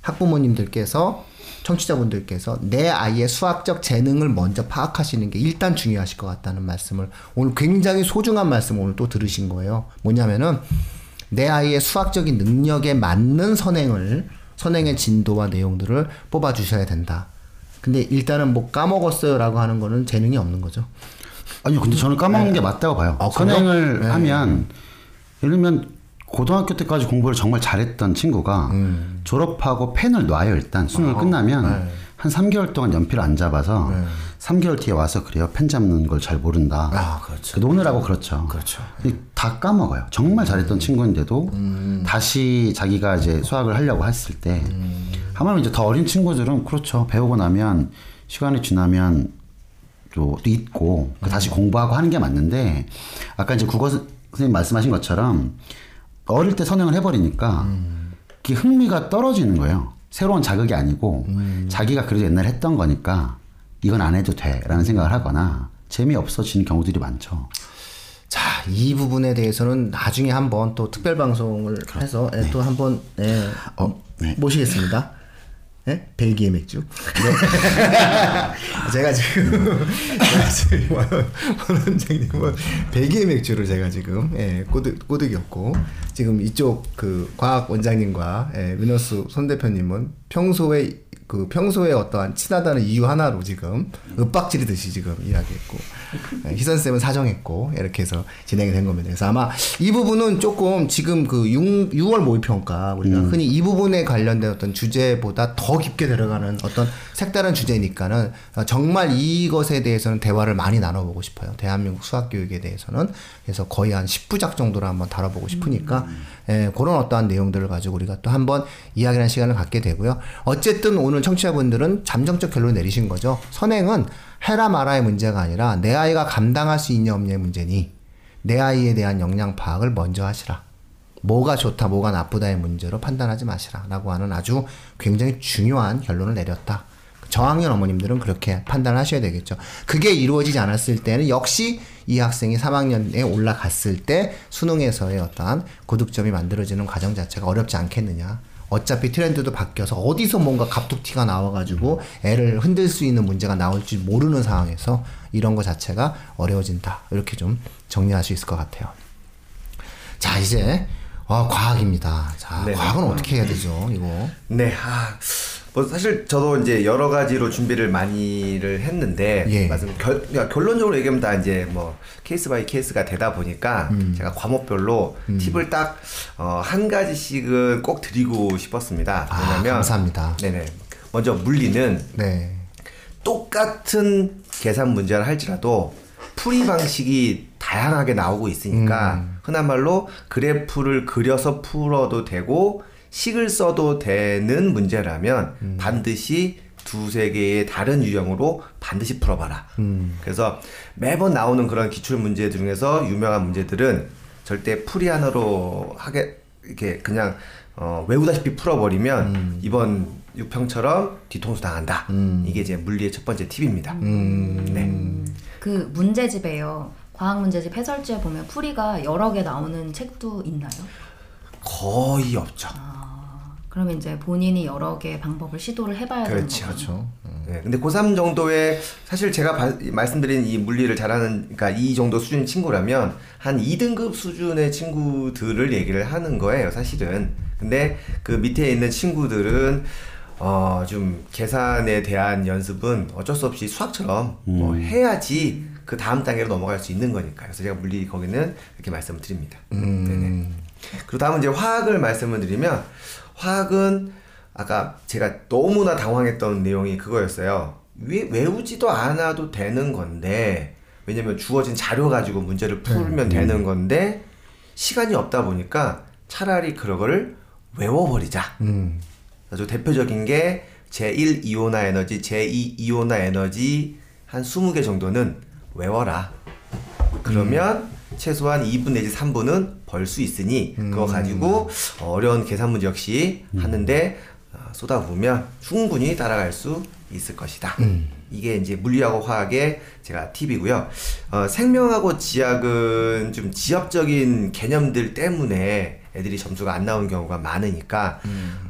학부모님들께서 청취자분들께서 내 아이의 수학적 재능을 먼저 파악하시는 게 일단 중요하실 것 같다는 말씀을 오늘 굉장히 소중한 말씀을 오늘 또 들으신 거예요. 뭐냐면은 내 아이의 수학적인 능력에 맞는 선행을 선행의 진도와 내용들을 뽑아 주셔야 된다. 근데 일단은 뭐 까먹었어요라고 하는 거는 재능이 없는 거죠. 아니요, 근데 저는 까먹는 네. 게 맞다고 봐요. 아, 선행을 네. 하면 예를 들면 고등학교 때까지 공부를 정말 잘했던 친구가 음. 졸업하고 펜을 놔요 일단 수능을 아, 끝나면 네. 한 3개월 동안 연필을 안 잡아서 네. 3개월 뒤에 와서 그래요. 펜 잡는 걸 잘 모른다. 아, 그렇죠. 노느라고 그렇죠. 그렇죠. 다 까먹어요. 정말 잘했던 음. 친구인데도 음. 다시 자기가 이제 수학을 하려고 했을 때 음. 하물며 이제 더 어린 친구들은 그렇죠. 배우고 나면 시간이 지나면 또 잊고 음. 다시 공부하고 하는 게 맞는데 아까 이제 국어 선생님 말씀하신 것처럼 어릴 때 선행을 해버리니까 음. 그 흥미가 떨어지는 거예요. 새로운 자극이 아니고 음. 자기가 그래도 옛날에 했던 거니까 이건 안 해도 돼라는 생각을 하거나 재미없어지는 경우들이 많죠. 자, 이 부분에 대해서는 나중에 한번 또 특별 방송을 해서 네. 또 한번 네, 어, 네. 모시겠습니다. 네? 벨기에 맥주. 네. (laughs) 제가 지금 제가 지금 원장님은 벨기에 맥주를 제가 지금 예, 꼬득 꼬득이었고 지금 이쪽 그 과학 원장님과 예, 미너스 손 대표님은 평소에 그 평소에 어떠한 친하다는 이유 하나로 지금 윽박지르듯이 지금 이야기했고 예, 희선 쌤은 사정했고 이렇게 해서 진행이 된 겁니다. 그래서 아마 이 부분은 조금 지금 그 6, 6월 모의 평가 우리가 음. 흔히 이 부분에 관련된 어떤 주제보다 더 깊게 들어가는 어떤 색다른 주제니까는 정말 이것에 대해서는 대화를 많이 나눠보고 싶어요. 대한민국 수학 교육에 대해서는 그래서 거의 한 10부작 정도로 한번 다뤄보고 싶으니까 음. 예, 그런 어떠한 내용들을 가지고 우리가 또 한번 이야기하는 시간을 갖게 되고요. 어쨌든 오늘 청취자분들은 잠정적 결론 내리신 거죠. 선행은 해라 마라의 문제가 아니라 내 아이가 감당할 수 있냐 없냐의 문제니 내 아이에 대한 역량 파악을 먼저 하시라. 뭐가 좋다, 뭐가 나쁘다의 문제로 판단하지 마시라. 라고 하는 아주 굉장히 중요한 결론을 내렸다. 저학년 어머님들은 그렇게 판단하셔야 되겠죠. 그게 이루어지지 않았을 때는 역시 이 학생이 3학년에 올라갔을 때 수능에서의 어떠한 고득점이 만들어지는 과정 자체가 어렵지 않겠느냐. 어차피 트렌드도 바뀌어서 어디서 뭔가 갑툭튀가 나와가지고 애를 흔들 수 있는 문제가 나올지 모르는 상황에서 이런 거 자체가 어려워진다. 이렇게 좀 정리할 수 있을 것 같아요. 자, 이제, 어, 과학입니다. 자, 네. 과학은 어떻게 해야 되죠, 이거? 네, 아. 뭐 사실 저도 이제 여러 가지로 준비를 많이를 했는데 예. 말씀 결, 그러니까 결론적으로 얘기하면 다 이제 뭐 case by case가 되다 보니까 음. 제가 과목별로 음. 팁을 딱 어, 한 가지씩은 꼭 드리고 싶었습니다. 아, 왜냐면 감사합니다. 네네. 먼저 물리는 네. 똑같은 계산 문제를 할지라도 풀이 방식이 다양하게 나오고 있으니까 음. 흔한 말로 그래프를 그려서 풀어도 되고 식을 써도 되는 문제라면 음. 반드시 두세 개의 다른 유형으로 반드시 풀어봐라. 음. 그래서 매번 나오는 그런 기출 문제 중에서 유명한 문제들은 절대 풀이 하나로 하게 이렇게 그냥 어, 외우다시피 풀어버리면 음. 이번 육평처럼 뒤통수 당한다. 음. 이게 이제 물리의 첫 번째 팁입니다. 음. 네. 그 문제집에요. 과학 문제집 해설지에 보면 풀이가 여러 개 나오는 책도 있나요? 거의 없죠. 아, 그러면 이제 본인이 여러 개 방법을 시도를 해봐야 되는 그렇죠. 거죠. 그렇죠. 음. 네, 근데 고3 정도의 사실 제가 바, 말씀드린 이 물리를 잘하는 그러니까 이 정도 수준 친구라면 한 2등급 수준의 친구들을 얘기를 하는 거예요, 사실은. 근데 그 밑에 있는 친구들은 어, 좀 계산에 대한 연습은 어쩔 수 없이 수학처럼 뭐 해야지 그 다음 단계로 넘어갈 수 있는 거니까요. 그래서 제가 물리 거기는 이렇게 말씀을 드립니다. 네네. 그리고 다음은 이제 화학을 말씀을 드리면 화학은 아까 제가 너무나 당황했던 내용이 그거였어요. 왜, 외우지도 않아도 되는 건데 왜냐면 주어진 자료 가지고 문제를 풀면 되는 건데 시간이 없다 보니까 차라리 그거를 외워버리자. 음. 아주 대표적인 게 제1 이온화 에너지, 제2 이온화 에너지 한 20개 정도는 외워라. 그러면 최소한 2분 내지 3분은 벌 수 있으니 그거 가지고 어려운 계산 문제 역시 하는데 어, 쏟아부으면 충분히 따라갈 수 있을 것이다. 이게 이제 물리하고 화학의 제가 팁이고요. 어, 생명하고 지학은 좀 지엽적인 개념들 때문에 애들이 점수가 안 나온 경우가 많으니까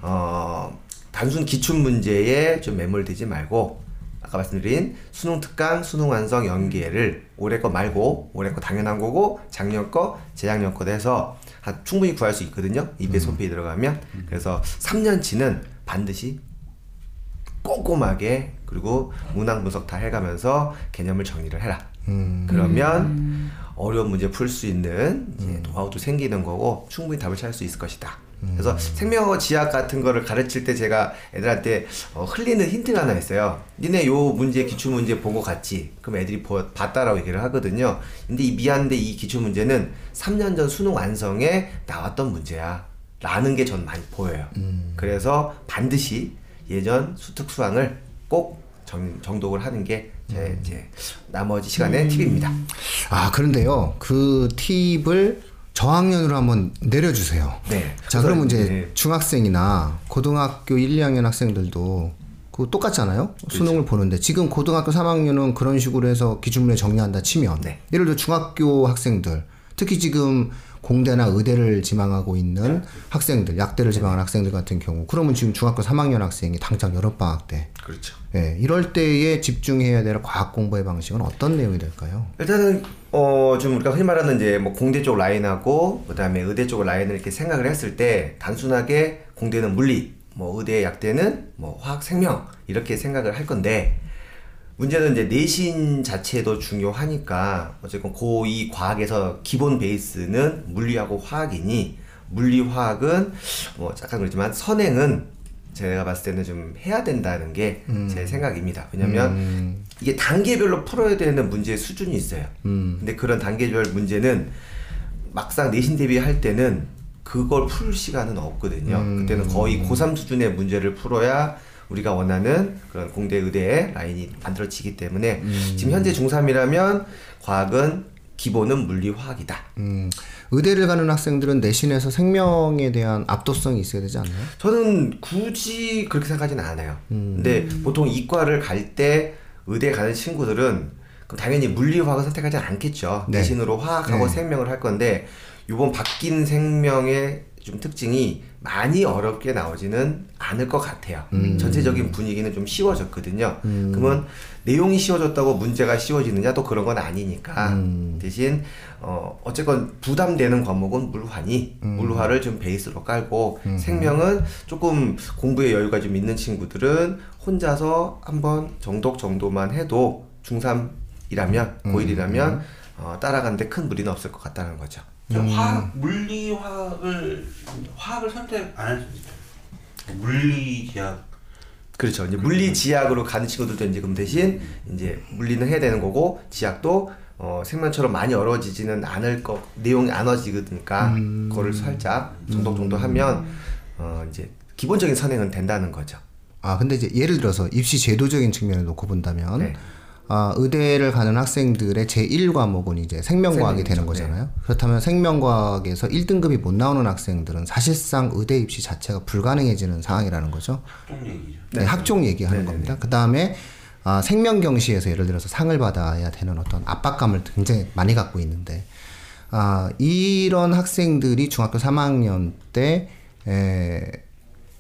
어, 단순 기출 문제에 좀 매몰되지 말고 아까 말씀드린 수능 특강, 수능 완성 연계를 올해 거 말고 올해 거 당연한 거고 작년 거, 재작년 거도 해서 한 충분히 구할 수 있거든요. EBS 홈페이지 들어가면 그래서 3년치는 반드시 꼼꼼하게 그리고 문항 분석 다 해가면서 개념을 정리를 해라. 그러면 어려운 문제 풀 수 있는 이제 노하우도 생기는 거고 충분히 답을 찾을 수 있을 것이다. 그래서 생명어 지학 같은 거를 가르칠 때 제가 애들한테 어, 흘리는 힌트가 하나 있어요. 니네 요 문제 기출 문제 본거 같지? 그럼 애들이 보, 봤다라고 얘기를 하거든요. 근데 이 미안한데 이 기출 문제는 3년 전 수능 완성에 나왔던 문제야. 라는 게 전 많이 보여요. 그래서 반드시 예전 수특 수항을 꼭 정, 정독을 하는 게제 이제 나머지 시간의 팁입니다. 아 그런데요 그 팁을 저학년으로 한번 내려주세요. 네. 자 그러면 이제 네. 중학생이나 고등학교 1, 2학년 학생들도 그 똑같잖아요. 그렇죠. 수능을 보는데 지금 고등학교 3학년은 그런 식으로 해서 기출문제 정리한다 치면 네. 예를 들어 중학교 학생들 특히 지금 공대나 의대를 지망하고 있는 네. 학생들, 약대를 지망하는 학생들 같은 경우 그러면 지금 중학교 3학년 학생이 당장 여름방학 때 그렇죠. 예, 이럴 때에 집중해야 될 과학 공부의 방식은 어떤 내용이 될까요? 일단은 어 좀 우리가 흔히 말하는 이제 뭐 공대 쪽 라인하고 그다음에 의대 쪽 라인을 이렇게 생각을 했을 때 단순하게 공대는 물리, 뭐 의대 약대는 뭐 화학 생명 이렇게 생각을 할 건데 문제는 이제 내신 자체도 중요하니까 어쨌건 고2 과학에서 기본 베이스는 물리하고 화학이니 물리 화학은 뭐 잠깐 그렇지만 선행은 제가 봤을 때는 좀 해야 된다는 게제 생각입니다. 왜냐면 이게 단계별로 풀어야 되는 문제의 수준이 있어요. 근데 그런 단계별 문제는 막상 내신 대비할 때는 그걸 풀 시간은 없거든요. 그때는 거의 고3 수준의 문제를 풀어야 우리가 원하는 그런 공대 의대의 라인이 만들어지기 때문에 지금 현재 중3이라면 과학은 기본은 물리 화학이다. 음, 의대를 가는 학생들은 내신에서 생명에 대한 압도성이 있어야 되지 않나요? 저는 굳이 그렇게 생각하지는 않아요. 근데 보통 이과를 갈때 의대 가는 친구들은 그럼 당연히 물리화학을 선택하지 않겠죠. 네. 내신으로 화학하고 네. 생명을 할 건데 이번 바뀐 생명의 좀 특징이 많이 어렵게 나오지는 않을 것 같아요. 전체적인 분위기는 좀 쉬워졌거든요. 그러면 내용이 쉬워졌다고 문제가 쉬워지느냐 또 그런 건 아니니까 대신 어 어쨌건 부담되는 과목은 물화니 물화를 좀 베이스로 깔고 생명은 조금 공부에 여유가 좀 있는 친구들은 혼자서 한 번 정독 정도만 해도 중3이라면 고1이라면 어, 따라가는데 큰 무리는 없을 것 같다는 거죠. 저 화학 물리 화학을 화학을 선택 안 할 수 있어요. 물리 지학 그렇죠. 이제 물리 지학으로 가는 친구들도 이제 그럼 대신 이제 물리는 해야 되는 거고 지학도 어, 생명처럼 많이 어려워지지는 않을 거 내용이 안 어지니까 그거를 살짝 정독 정도 하면 어, 이제 기본적인 선행은 된다는 거죠. 아 근데 이제 예를 들어서 입시 제도적인 측면을 놓고 본다면 네. 아, 의대를 가는 학생들의 제1 과목은 이제 생명과학이 생명이죠. 되는 거잖아요. 그렇다면 생명과학에서 1등급이 못 나오는 학생들은 사실상 의대 입시 자체가 불가능해지는 상황이라는 거죠. 통 얘기죠. 네, 학종 얘기하는 겁니다. 그 다음에 아, 생명 경시에서 예를 들어서 상을 받아야 되는 어떤 압박감을 굉장히 많이 갖고 있는데 아, 이런 학생들이 중학교 3학년 때 에,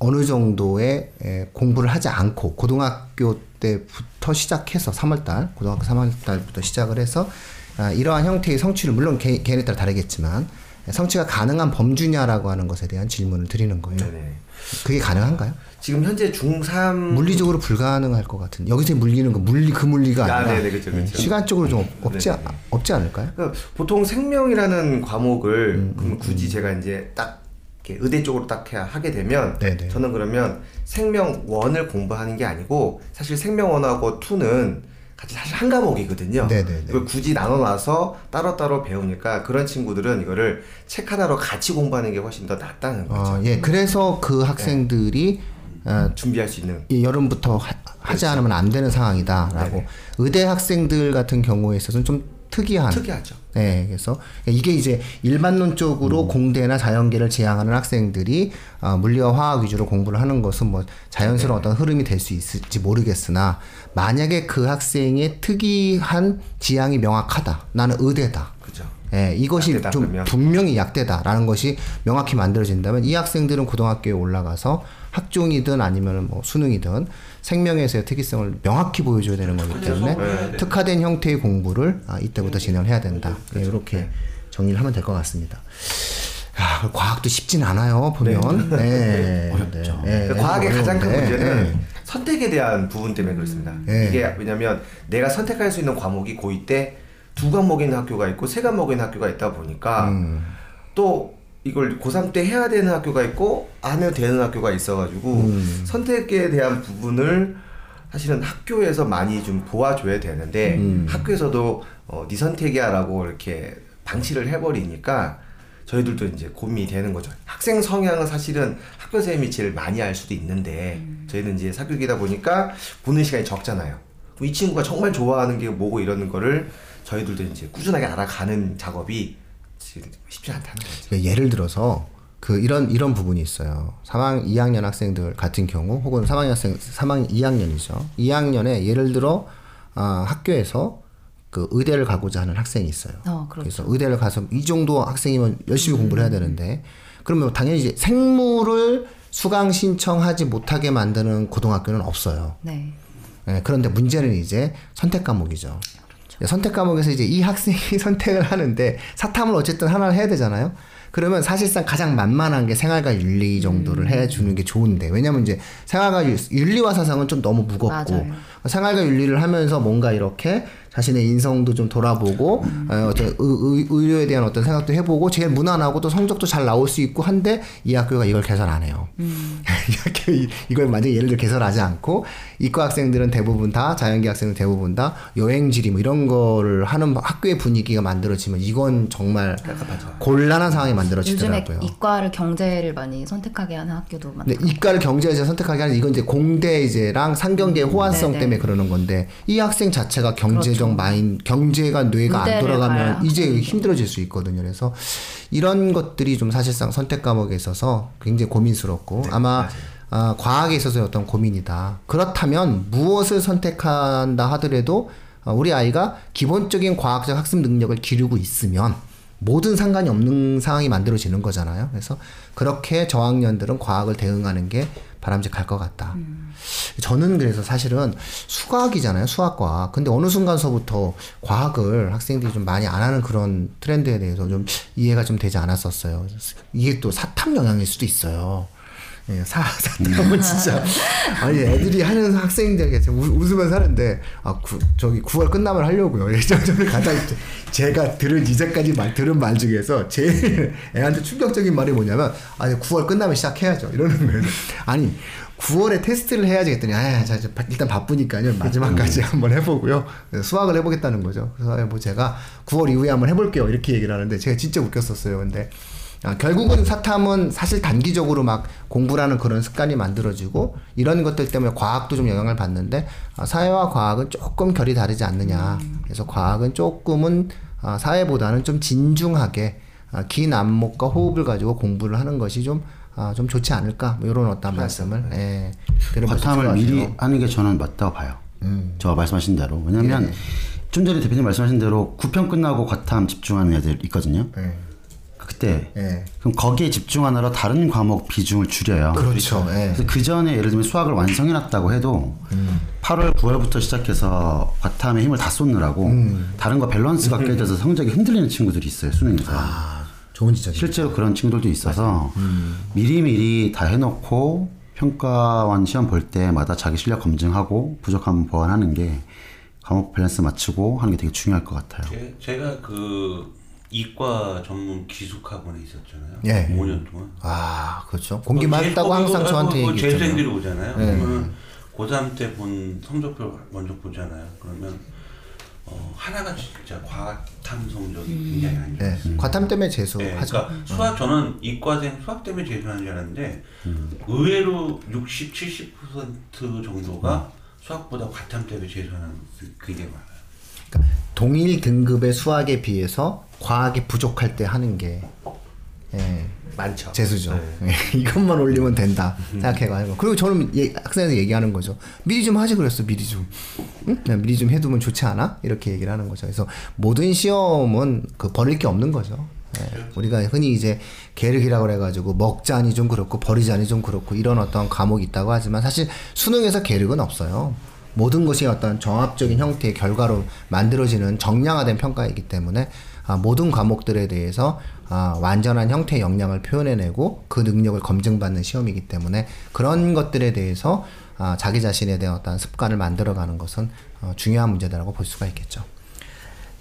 어느 정도의 에, 공부를 하지 않고 고등학교 때부터 시작해서 3월달 고등학교 3월달부터 시작을 해서 아, 이러한 형태의 성취를 물론 개, 개인에 따라 다르겠지만 성취가 가능한 범주냐라고 하는 것에 대한 질문을 드리는 거예요. 네네. 그게 가능한가요? 지금 현재 중3 물리적으로 불가능할 것 같은. 여기서 물리는 거 물리 그 물리가 아, 아니라 네네, 그쵸, 그쵸. 시간적으로 좀 없지 네네. 없지 않을까요? 그러니까 보통 생명이라는 과목을 음, 음, 굳이 음. 제가 이제 딱 의대 쪽으로 딱 하게 되면 네네. 저는 그러면 생명 원을 공부하는 게 아니고 사실 생명 원하고 투는 같이 사실 한 과목이거든요. 네네네. 이걸 굳이 나눠놔서 따로따로 배우니까 그런 친구들은 이거를 책 하나로 같이 공부하는 게 훨씬 더 낫다는 거죠. 어, 예, 그래서 그 학생들이 네. 어, 준비할 수 있는 이 여름부터 하, 지 그렇죠. 않으면 안 되는 상황이다라고 네네. 의대 학생들 같은 경우에 있어서는 좀 특이한. 특이하죠. 네, 그래서 이게 이제 일반론적으로 음. 공대나 자연계를 지향하는 학생들이 어, 물리와 화학 위주로 공부를 하는 것은 뭐 자연스러운 네. 어떤 흐름이 될 수 있을지 모르겠으나 만약에 그 학생의 특이한 지향이 명확하다. 나는 의대다. 그죠. 예, 이것이 약대다, 좀 그러면. 분명히 약대다라는 것이 명확히 만들어진다면 이 학생들은 고등학교에 올라가서 학종이든 아니면 뭐 수능이든 생명에서의 특이성을 명확히 보여줘야 되는 거기 때문에 네, 네. 특화된 형태의 공부를 아, 이때부터 진행을 해야 된다. 네, 이렇게 정리를 하면 될 것 같습니다. 야, 과학도 쉽진 않아요 보면. 네. 네. (laughs) 어렵죠. 네. 과학의 가장 큰 문제는 선택에 대한 부분 때문에 그렇습니다. 이게 왜냐하면 내가 선택할 수 있는 과목이 고2 때두 과목에 있는 학교가 있고 세 있는 학교가 있다 보니까 음. 또 이걸 고3 때 해야 되는 학교가 있고 안 해도 되는 학교가 있어가지고 음. 선택에 대한 부분을 사실은 학교에서 많이 좀 도와줘야 되는데 음. 학교에서도 어, 네 선택이야라고 이렇게 방치를 해버리니까 저희들도 이제 고민이 되는 거죠. 학생 성향은 사실은 학교 선생님이 제일 많이 알 수도 있는데 음. 저희는 이제 사교육이다 보니까 보는 시간이 적잖아요. 이 친구가 정말 좋아하는 게 뭐고 이러는 거를 저희들도 이제 꾸준하게 알아가는 작업이 쉽지 않다는 거죠. 그러니까 예를 들어서 그 이런 이런 부분이 있어요. 3학 2학년 학생들 같은 경우 혹은 3학년 학생 3학년 2학년이죠. 2학년에 예를 들어 어, 학교에서 그 의대를 가고자 하는 학생이 있어요. 어, 그렇죠. 그래서 의대를 가서 이 정도 학생이면 열심히 음. 공부를 해야 되는데 그러면 당연히 이제 생물을 수강 신청하지 못하게 만드는 고등학교는 없어요. 네. 네 그런데 문제는 이제 선택 과목이죠. 선택 과목에서 이제 이 학생이 (laughs) 선택을 하는데 사탐을 어쨌든 하나를 해야 되잖아요. 그러면 사실상 가장 만만한 게 생활과 윤리 정도를 음. 해주는 게 좋은데 왜냐면 이제 생활과 윤리와 사상은 좀 너무 무겁고 맞아요. 생활과 윤리를 하면서 뭔가 이렇게 자신의 인성도 좀 돌아보고 음. 어, 어떤 의, 의, 료에 대한 어떤 생각도 해보고 제일 무난하고 또 성적도 잘 나올 수 있고 한데 이 학교가 이걸 개설 안 해요. 음. (laughs) 이 이걸 만약에 예를 들어 개설하지 않고 이과 학생들은 대부분 다 자연계 학생은 대부분 다 여행지리 뭐 이런 거를 하는 학교의 분위기가 만들어지면 이건 정말 아. 곤란한 상황이 만들어지더라고요. 요즘에 이과를 경제를 많이 선택하게 하는 학교도 많고. 네, 이과를 경제에서 선택하게 하는 이건 이제 공대 이제랑 상경계 음. 호환성 네네. 때문에 그러는 건데 이 학생 자체가 경제적 그렇죠. 마인 경제가 뇌가 안 돌아가면 이제 힘들어질 수 있거든요. 그래서 이런 것들이 좀 사실상 선택 과목에 있어서 굉장히 고민스럽고 네, 아마 아, 과학에 있어서 어떤 고민이다. 그렇다면 무엇을 선택한다 하더라도 어, 우리 아이가 기본적인 과학적 학습 능력을 기르고 있으면 모든 상관이 없는 상황이 만들어지는 거잖아요. 그래서 그렇게 저학년들은 과학을 대응하는 게 바람직할 것 같다. 음. 저는 그래서 사실은 수학이잖아요. 수학과. 근데 어느 순간서부터 과학을 학생들이 좀 많이 안 하는 그런 트렌드에 대해서 좀 이해가 좀 되지 않았었어요. 이게 또 사탐 영향일 수도 있어요. 예, 사, 사탐은 진짜. 아니, 애들이 하는 학생들에게 웃으면서 하는데, 아, 구, 저기 9월 끝나면 하려고요. 예전에 가장 제가 들은 이제까지 말, 들은 말 중에서 제일 애한테 충격적인 말이 뭐냐면, 아니, 9월 끝나면 시작해야죠. 이러는 거예요. 아니, 9월에 테스트를 해야지 했더니, 아, 자, 일단 바쁘니까요. 마지막까지 한번 해보고요. 수학을 해보겠다는 거죠. 그래서 뭐 제가 9월 이후에 한번 해볼게요. 이렇게 얘기를 하는데, 제가 진짜 웃겼었어요. 근데, 아, 결국은 사탐은 사실 단기적으로 막 공부라는 그런 습관이 만들어지고 이런 것들 때문에 과학도 좀 영향을 받는데 아, 사회와 과학은 조금 결이 다르지 않느냐. 그래서 과학은 조금은 아, 사회보다는 좀 진중하게 아, 긴 안목과 호흡을 가지고 공부를 하는 것이 좀, 아, 좀 좋지 않을까. 뭐 이런 어떤 말씀을 예, 바탕을 미리 하는 게 저는 맞다고 봐요. 음. 저 말씀하신 대로. 왜냐면 예. 좀 전에 대표님 말씀하신 대로 9편 끝나고 과탐 집중하는 애들 있거든요. 예. 그때 예. 그럼 거기에 집중하느라 다른 과목 비중을 줄여요. 그렇죠. 예. 그래서 그 전에 예를 들면 수학을 완성해놨다고 해도 음. 8월, 9월부터 시작해서 과탐에 힘을 다 쏟느라고 음. 다른 거 밸런스가 깨져서 성적이 흔들리는 친구들이 있어요 수능에서. 아, 좋은 지적. 실제로 그런 친구들도 있어서 음. 미리 미리 다 해놓고 평가원 시험 볼 때마다 자기 실력 검증하고 부족하면 보완하는 게 과목 밸런스 맞추고 하는 게 되게 중요할 것 같아요. 제, 제가 그 이과 전문 기숙학원에 있었잖아요. 예. 5년 동안. 아, 그렇죠. 공기만 했다고 항상 그, 저한테 그, 얘기했잖아요. 재생들이 오잖아요. 예. 그러면 고3 때 본 성적표 먼저 보잖아요. 그러면 어, 하나가 진짜 과탐 성적이 음. 굉장히 안 좋아요. 네. 과탐 때문에 재수하죠. 네, 그러니까 수학 저는 이과생 수학 때문에 재수하는 줄 알았는데 음. 의외로 60, 70% 정도가 음. 수학보다 과탐 때문에 재수하는 그게 많아요. 그러니까 동일 등급의 수학에 비해서 과학이 부족할 때 하는 게 예, 많죠. 재수죠. 네. 예, 이것만 올리면 된다 생각해가지고 그리고 저는 예, 학생한테 얘기하는 거죠. 미리 좀 하지 그랬어. 미리 좀. 응? 미리 좀 해두면 좋지 않아? 이렇게 얘기를 하는 거죠. 그래서 모든 시험은 그 버릴 게 없는 거죠. 예, 우리가 흔히 이제 계륵이라고 해가지고 먹자니 좀 그렇고 버리자니 좀 그렇고 이런 어떤 과목이 있다고 하지만 사실 수능에서 계륵은 없어요. 모든 것이 어떤 정합적인 형태의 결과로 만들어지는 정량화된 평가이기 때문에 아, 모든 과목들에 대해서 아, 완전한 형태의 역량을 표현해내고 그 능력을 검증받는 시험이기 때문에 그런 것들에 대해서 아, 자기 자신에 대한 어떤 습관을 만들어가는 것은 어, 중요한 문제다라고 볼 수가 있겠죠.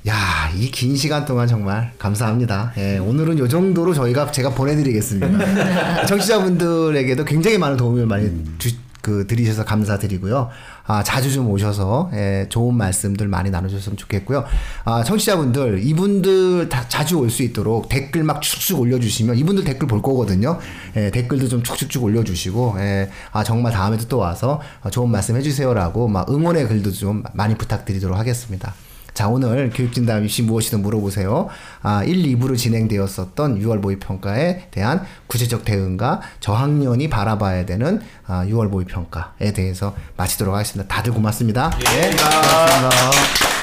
야, 이 긴 시간 동안 정말 감사합니다. 예, 오늘은 요 정도로 저희가 제가 보내드리겠습니다. (laughs) 청취자분들에게도 굉장히 많은 도움을 많이 주, 그 드리셔서 감사드리고요. 아, 자주 좀 오셔서 예, 좋은 말씀들 많이 나눠주셨으면 좋겠고요. 아, 청취자분들 이분들 다 자주 올 수 있도록 댓글 막 축축 올려주시면 이분들 댓글 볼 거거든요. 예, 댓글도 좀 축축축 올려주시고 예, 아 정말 다음에도 또 와서 좋은 말씀 해주세요라고 막 응원의 글도 좀 많이 부탁드리도록 하겠습니다. 자, 오늘 교육진담 입시 무엇이든 물어보세요. 아, 1, 2부로 진행되었었던 6월 모의평가에 대한 구체적 대응과 저학년이 바라봐야 되는 아, 6월 모의평가에 대해서 마치도록 하겠습니다. 다들 고맙습니다. 예, 네, 고맙습니다.